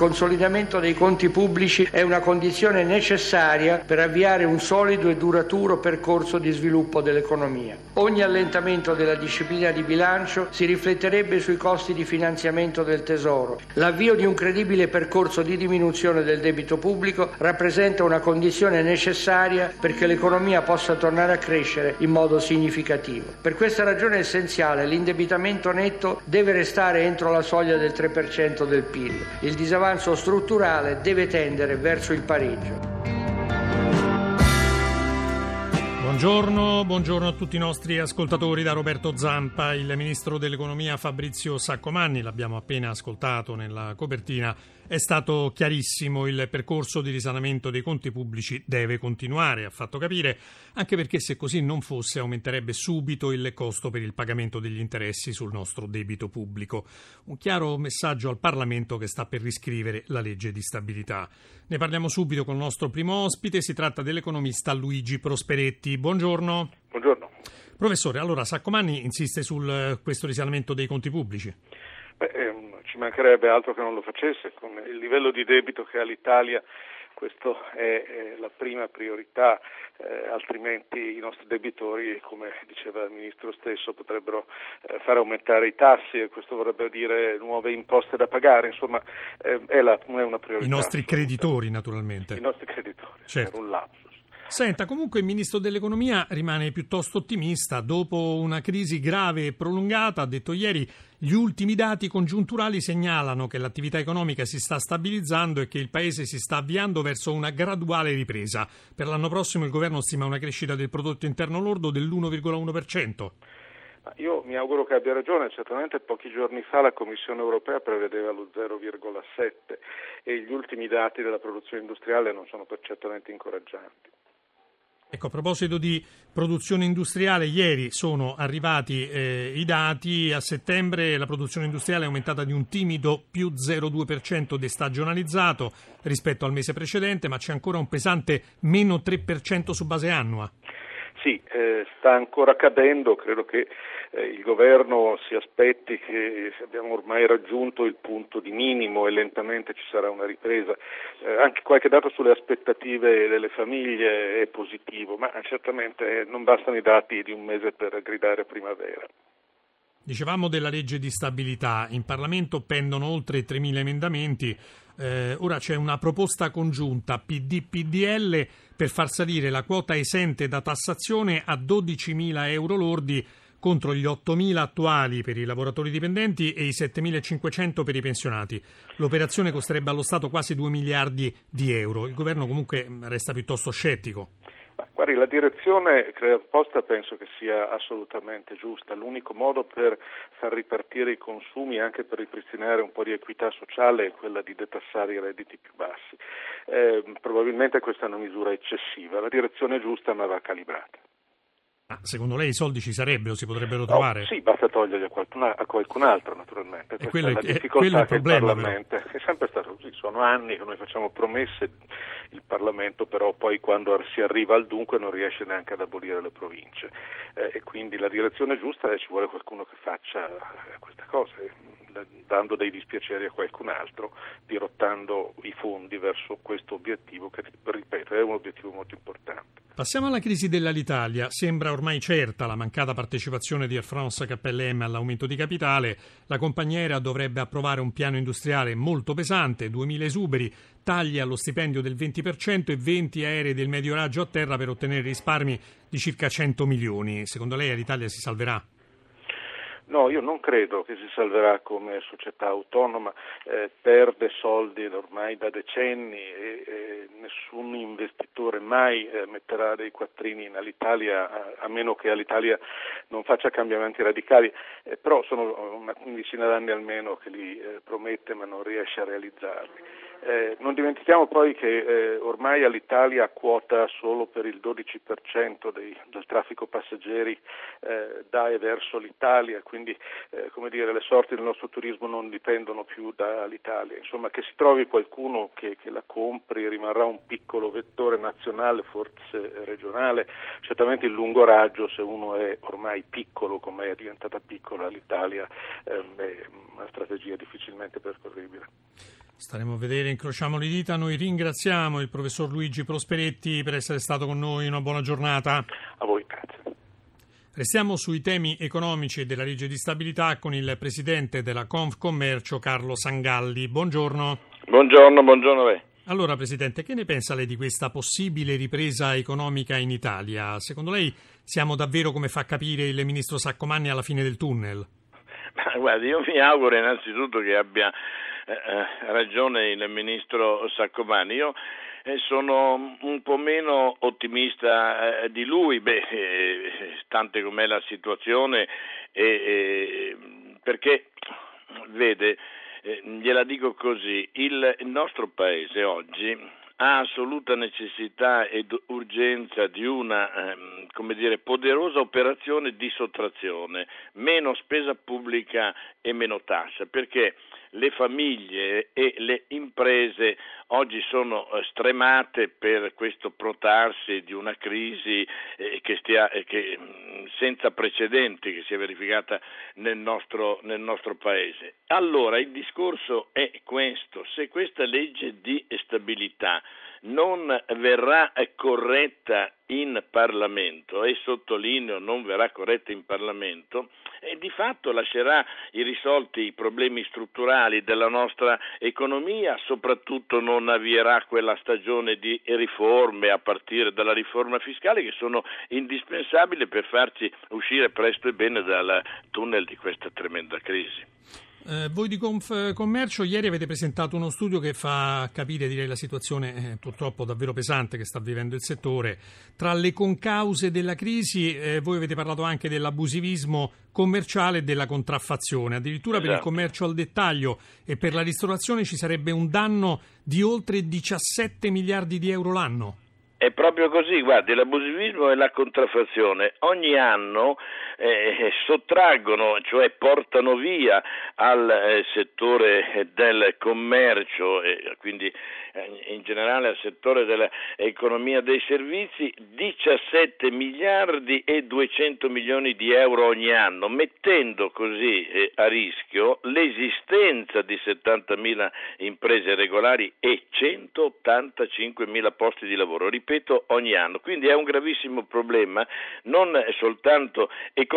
Consolidamento dei conti pubblici è una condizione necessaria per avviare un solido e duraturo percorso di sviluppo dell'economia. Ogni allentamento della disciplina di bilancio si rifletterebbe sui costi di finanziamento del Tesoro. L'avvio di un credibile percorso di diminuzione del debito pubblico rappresenta una condizione necessaria perché l'economia possa tornare a crescere in modo significativo. Per questa ragione essenziale l'indebitamento netto deve restare entro la soglia del 3% del PIL. Il disavanzo strutturale deve tendere verso il pareggio. Buongiorno, buongiorno, a tutti i nostri ascoltatori da Roberto Zampa, il ministro dell'economia Fabrizio Saccomanni, l'abbiamo appena ascoltato nella copertina, è stato chiarissimo, il percorso di risanamento dei conti pubblici deve continuare, ha fatto capire, anche perché se così non fosse aumenterebbe subito il costo per il pagamento degli interessi sul nostro debito pubblico. Un chiaro messaggio al Parlamento che sta per riscrivere la legge di stabilità. Ne parliamo subito con il nostro primo ospite, si tratta dell'economista Luigi Prosperetti. Buongiorno. Buongiorno. Professore, allora Saccomanni insiste su questo risanamento dei conti pubblici. Beh, ehm ci mancherebbe altro che non lo facesse, con il livello di debito che ha l'Italia questa è, la prima priorità, eh, altrimenti i nostri debitori, come diceva il Ministro stesso, potrebbero eh, fare aumentare i tassi e questo vorrebbe dire nuove imposte da pagare, insomma eh, è, la, è, una priorità. I nostri creditori naturalmente. I nostri creditori, certo. per un lapsus. Senta, comunque il ministro dell'economia rimane piuttosto ottimista. Dopo una crisi grave e prolungata, ha detto ieri, gli ultimi dati congiunturali segnalano che l'attività economica si sta stabilizzando e che il paese si sta avviando verso una graduale ripresa. Per l'anno prossimo il governo stima una crescita del prodotto interno lordo dell'1,1%. Io mi auguro che abbia ragione, certamente pochi giorni fa la Commissione europea prevedeva lo 0,7 e gli ultimi dati della produzione industriale non sono certamente incoraggianti. Ecco, a proposito di produzione industriale, ieri sono arrivati eh, i dati. A settembre la produzione industriale è aumentata di un timido più 0,2% destagionalizzato rispetto al mese precedente, ma c'è ancora un pesante meno 3% su base annua. Sì, eh, sta ancora cadendo, credo che eh, il governo si aspetti che abbiamo ormai raggiunto il punto di minimo e lentamente ci sarà una ripresa. Eh, anche qualche dato sulle aspettative delle famiglie è positivo, ma certamente non bastano i dati di un mese per gridare primavera. Dicevamo della legge di stabilità, in Parlamento pendono oltre 3.000 emendamenti, eh, ora c'è una proposta congiunta PD-PDL per far salire la quota esente da tassazione a 12.000 euro lordi contro gli 8.000 attuali per i lavoratori dipendenti e i 7.500 per i pensionati. L'operazione costerebbe allo Stato quasi 2 miliardi di euro. Il governo comunque resta piuttosto scettico. Guardi, la direzione proposta penso che sia assolutamente giusta. L'unico modo per far ripartire i consumi e anche per ripristinare un po' di equità sociale è quella di detassare i redditi più bassi. Eh, probabilmente questa è una misura eccessiva. La direzione è giusta ma va calibrata. Ah, secondo lei i soldi ci sarebbero, si potrebbero trovare? No, sì, basta toglierli a qualcun, a qualcun altro naturalmente. E quello è, la difficoltà è, il problema, il è sempre stato così, sono anni che noi facciamo promesse, il Parlamento però poi quando si arriva al dunque non riesce neanche ad abolire le province eh, e quindi la direzione giusta è ci vuole qualcuno che faccia queste cose dando dei dispiaceri a qualcun altro, dirottando i fondi verso questo obiettivo che, ripeto, è un obiettivo molto importante. Passiamo alla crisi dell'Alitalia. Sembra ormai certa la mancata partecipazione di Air France KLM all'aumento di capitale. La compagnia aerea dovrebbe approvare un piano industriale molto pesante, 2.000 esuberi, tagli allo stipendio del 20% e 20 aerei del medio raggio a terra per ottenere risparmi di circa 100 milioni. Secondo lei Alitalia si salverà? No, io non credo che si salverà come società autonoma, eh, perde soldi ormai da decenni e, e nessun investitore mai eh, metterà dei quattrini in Alitalia a, a, meno che Alitalia non faccia cambiamenti radicali, eh, però sono una quindicina d'anni almeno che li eh, promette ma non riesce a realizzarli. Eh, non dimentichiamo poi che eh, ormai all'Italia quota solo per il 12% dei, del traffico passeggeri eh, da e verso l'Italia, quindi eh, dire, le sorti del nostro turismo non dipendono più dall'Italia. Insomma, che si trovi qualcuno che, che la compri rimarrà un piccolo vettore nazionale, forse regionale, certamente il lungo raggio se uno è ormai piccolo come è diventata piccola l'Italia ehm, è una strategia difficilmente percorribile. Staremo a vedere, incrociamo le dita. Noi ringraziamo il professor Luigi Prosperetti per essere stato con noi. Una buona giornata. A voi, grazie. Restiamo sui temi economici e della legge di stabilità con il presidente della Confcommercio Carlo Sangalli. Buongiorno. Buongiorno, buongiorno a lei. Allora, Presidente, che ne pensa lei di questa possibile ripresa economica in Italia? Secondo lei siamo davvero, come fa capire il Ministro Saccomanni, alla fine del tunnel? Ma guardi, io mi auguro innanzitutto che abbia eh, eh, ragione il ministro Saccomani. Io eh, sono un po' meno ottimista di lui, beh, eh, tante com'è la situazione, perché vede, gliela dico così, il, nostro paese oggi ha assoluta necessità ed urgenza di una ehm, dire, poderosa operazione di sottrazione, meno spesa pubblica e meno tassa, perché le famiglie e le imprese oggi sono eh, stremate per questo protarsi di una crisi eh, che stia, eh, che, mm, senza precedenti che si è verificata nel nostro, nel nostro Paese. Allora il discorso è questo, se questa legge di stabilità non verrà corretta in Parlamento e sottolineo non verrà corretta in Parlamento e di fatto lascerà irrisolti i problemi strutturali della nostra economia, soprattutto non avvierà quella stagione di riforme a partire dalla riforma fiscale che sono indispensabili per farci uscire presto e bene dal tunnel di questa tremenda crisi. Eh, voi di Confcommercio ieri avete presentato uno studio che fa capire direi, la situazione eh, purtroppo davvero pesante che sta vivendo il settore. Tra le concause della crisi eh, voi avete parlato anche dell'abusivismo commerciale e della contraffazione. Addirittura esatto. per il esatto. commercio al dettaglio e per la ristorazione ci sarebbe un danno di oltre 17 miliardi di euro l'anno. È proprio così, guardi, l'abusivismo e la contraffazione ogni anno eh, sottraggono, cioè portano via al eh, settore del commercio e quindi eh, in generale al settore dell'economia dei servizi 17 miliardi e 200 milioni di euro ogni anno, mettendo così eh, a rischio l'esistenza di 70 mila imprese regolari e 185 mila posti di lavoro. Ripeto, ogni anno. Quindi è un gravissimo problema non soltanto economico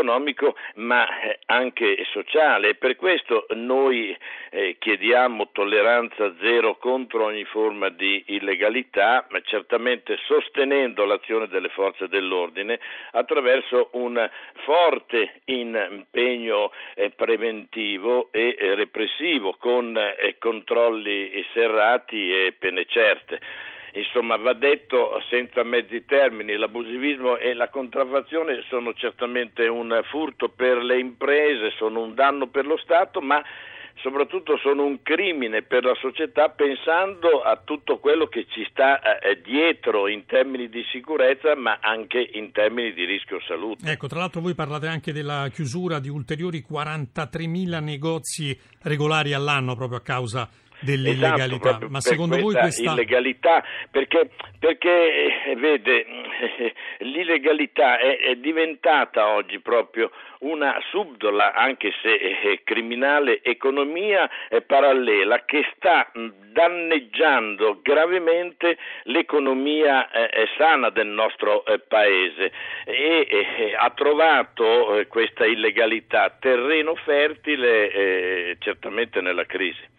ma eh, anche sociale. Per questo noi eh, chiediamo tolleranza zero contro ogni forma di illegalità, ma certamente sostenendo l'azione delle forze dell'ordine attraverso un forte impegno eh, preventivo e repressivo con controlli serrati e pene certe. Insomma, va detto senza mezzi termini, l'abusivismo e la contraffazione sono certamente un furto per le imprese, sono un danno per lo Stato, ma soprattutto sono un crimine per la società pensando a tutto quello che ci sta eh, dietro in termini di sicurezza ma anche in termini di rischio salute. Ecco, tra l'altro voi parlate anche della chiusura di ulteriori 43.000 negozi regolari all'anno proprio a causa dell'illegalità. Esatto, Ma secondo voi questa illegalità perché, perché eh, vede l'illegalità è, è, diventata oggi proprio una subdola, anche se eh, criminale, economia eh, parallela che sta danneggiando gravemente l'economia eh, sana del nostro eh, paese e eh, ha trovato questa illegalità terreno fertile certamente nella crisi.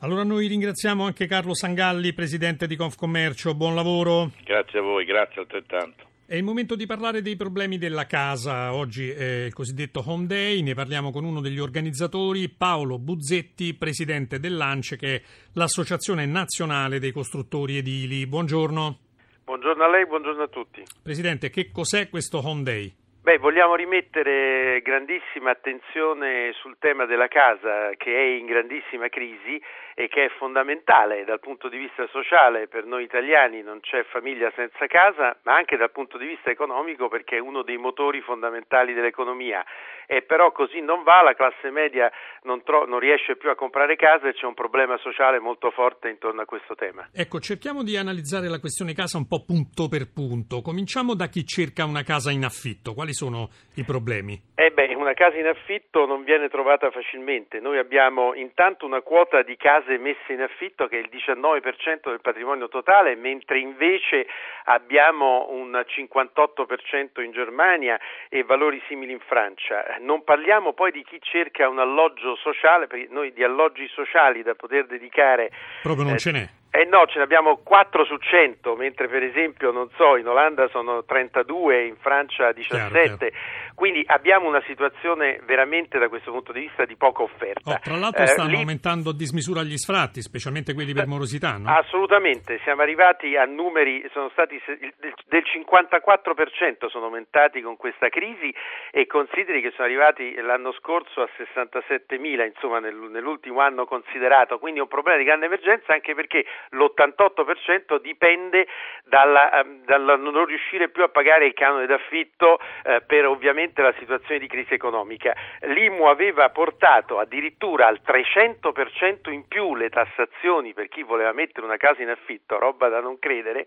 Allora noi ringraziamo anche Carlo Sangalli, presidente di Confcommercio. Buon lavoro. Grazie a voi, grazie altrettanto. È il momento di parlare dei problemi della casa. Oggi è il cosiddetto Home Day, ne parliamo con uno degli organizzatori, Paolo Buzzetti, presidente dell'ANCE, che è l'Associazione Nazionale dei Costruttori Edili. Buongiorno. Buongiorno a lei, buongiorno a tutti. Presidente, che cos'è questo Home Day? Beh, vogliamo rimettere grandissima attenzione sul tema della casa che è in grandissima crisi e che è fondamentale dal punto di vista sociale per noi italiani, non c'è famiglia senza casa, ma anche dal punto di vista economico perché è uno dei motori fondamentali dell'economia. E però così non va, la classe media non, tro- non riesce più a comprare casa e c'è un problema sociale molto forte intorno a questo tema. Ecco, cerchiamo di analizzare la questione casa un po' punto per punto. Cominciamo da chi cerca una casa in affitto. Quali sono i problemi? Eh beh, una casa in affitto non viene trovata facilmente. Noi abbiamo intanto una quota di case messe in affitto che è il 19% del patrimonio totale, mentre invece abbiamo un 58% in Germania e valori simili in Francia. Non parliamo poi di chi cerca un alloggio sociale, perché noi di alloggi sociali da poter dedicare. Proprio non eh, ce n'è. Eh no, ce ne abbiamo 4 su 100, mentre per esempio, non so, in Olanda sono 32, in Francia 17. Chiaro, chiaro. Quindi abbiamo una situazione veramente da questo punto di vista di poca offerta. Oh, tra l'altro stanno eh, lì... aumentando a dismisura gli sfratti, specialmente quelli per morosità, no? Assolutamente, siamo arrivati a numeri, sono stati del 54% sono aumentati con questa crisi e consideri che sono arrivati l'anno scorso a 67.000, insomma nell'ultimo anno considerato, quindi è un problema di grande emergenza anche perché l'88% dipende dalla, ehm, dalla non riuscire più a pagare il canone d'affitto eh, per ovviamente ovviamente la situazione di crisi economica. L'IMU aveva portato addirittura al 300% in più le tassazioni per chi voleva mettere una casa in affitto, roba da non credere.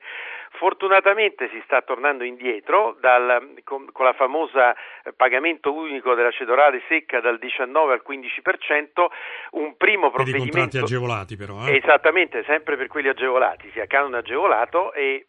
Fortunatamente si sta tornando indietro dal, con, con, la famosa pagamento unico della cedolare secca dal 19 al 15%, un primo provvedimento... Per i contratti agevolati però. Eh? Esattamente, sempre per quelli agevolati, sia canone agevolato e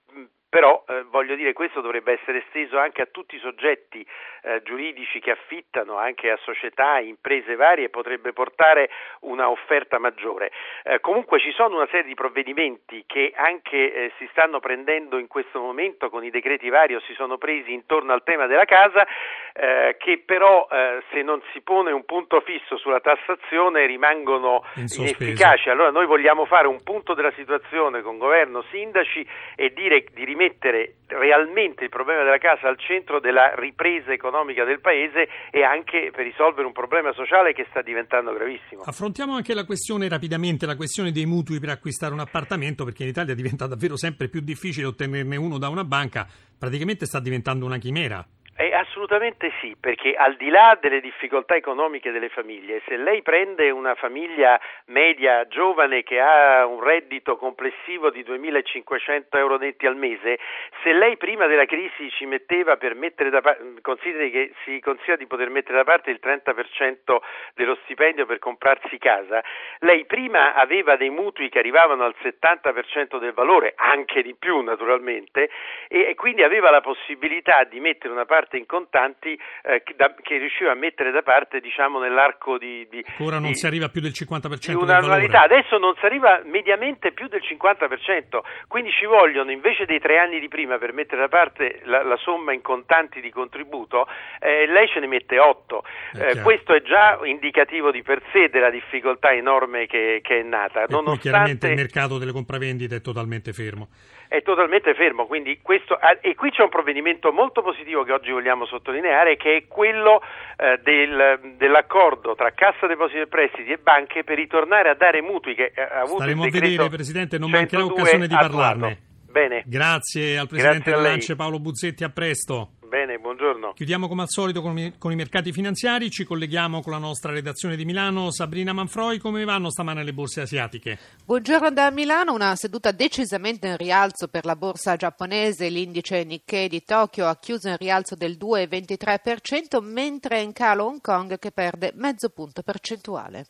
però eh, voglio dire questo dovrebbe essere esteso anche a tutti i soggetti eh, giuridici che affittano, anche a società, imprese varie, potrebbe portare una offerta maggiore. Eh, comunque ci sono una serie di provvedimenti che anche eh, si stanno prendendo in questo momento con i decreti vari o si sono presi intorno al tema della casa, eh, che però eh, se non si pone un punto fisso sulla tassazione rimangono inefficaci. Allora noi vogliamo fare un punto della situazione con governo, sindaci e dire di rimettere mettere realmente il problema della casa al centro della ripresa economica del paese e anche per risolvere un problema sociale che sta diventando gravissimo. Affrontiamo anche la questione rapidamente, la questione dei mutui per acquistare un appartamento perché in Italia diventa davvero sempre più difficile ottenerne uno da una banca, praticamente sta diventando una chimera. Eh, assolutamente sì, perché al di là delle difficoltà economiche delle famiglie, se lei prende una famiglia media giovane che ha un reddito complessivo di 2.500 euro netti al mese, se lei prima della crisi ci metteva per mettere da parte, consideri che si consiglia di poter mettere da parte il 30% dello stipendio per comprarsi casa, lei prima aveva dei mutui che arrivavano al 70% del valore, anche di più naturalmente, e, e quindi aveva la possibilità di mettere una parte parte in contanti eh, che, da, che, riusciva a mettere da parte diciamo, nell'arco di, di Ora non di, si arriva più del 50% di un'annualità, adesso non si arriva mediamente più del 50%, quindi ci vogliono invece dei tre anni di prima per mettere da parte la, la somma in contanti di contributo, eh, lei ce ne mette 8. Eh, questo è già indicativo di per sé della difficoltà enorme che, che è nata. E Nonostante... chiaramente il mercato delle compravendite è totalmente fermo è totalmente fermo. Questo, ah, e qui c'è un provvedimento molto positivo che oggi vogliamo sottolineare, che è quello eh, del, dell'accordo tra Cassa Depositi e Prestiti e banche per ritornare a dare mutui. Che ha avuto Staremo a vedere, Presidente, non mancherà occasione di parlarne. Bene. Grazie al Presidente Grazie dell'Ance Paolo Buzzetti, a presto. Bene, buongiorno. Chiudiamo come al solito con i, con i, mercati finanziari, ci colleghiamo con la nostra redazione di Milano. Sabrina Manfroi, come vanno stamane le borse asiatiche? Buongiorno da Milano, una seduta decisamente in rialzo per la borsa giapponese, l'indice Nikkei di Tokyo ha chiuso in rialzo del 2,23%, mentre è in calo Hong Kong che perde mezzo punto percentuale.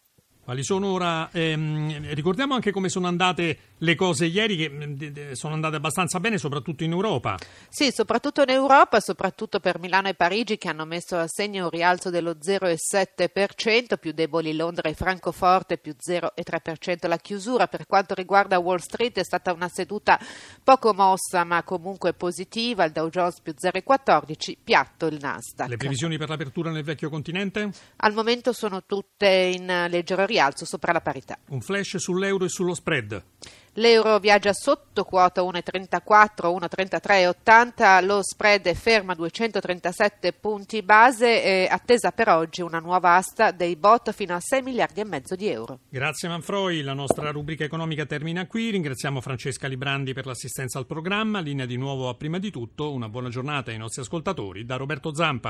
Quali sono ora? Ehm, ricordiamo anche come sono andate le cose ieri, che mm, sono andate abbastanza bene, soprattutto in Europa. Sì, soprattutto in Europa, soprattutto per Milano e Parigi, che hanno messo a segno un rialzo dello 0,7%, più deboli Londra e Francoforte, più 0,3% la chiusura. Per quanto riguarda Wall Street, è stata una seduta poco mossa, ma comunque positiva. Il Dow Jones più 0,14, piatto il Nasdaq. Le previsioni per l'apertura nel vecchio continente? Al momento sono tutte in leggero rialzo sopra la parità. Un flash sull'euro e sullo spread. L'euro viaggia sotto quota 1,34, 1,33,80, lo spread è fermo a 237 punti base e attesa per oggi una nuova asta dei bot fino a 6 miliardi e mezzo di euro. Grazie Manfroi, la nostra rubrica economica termina qui, ringraziamo Francesca Librandi per l'assistenza al programma, linea di nuovo a prima di tutto, una buona giornata ai nostri ascoltatori da Roberto Zampa.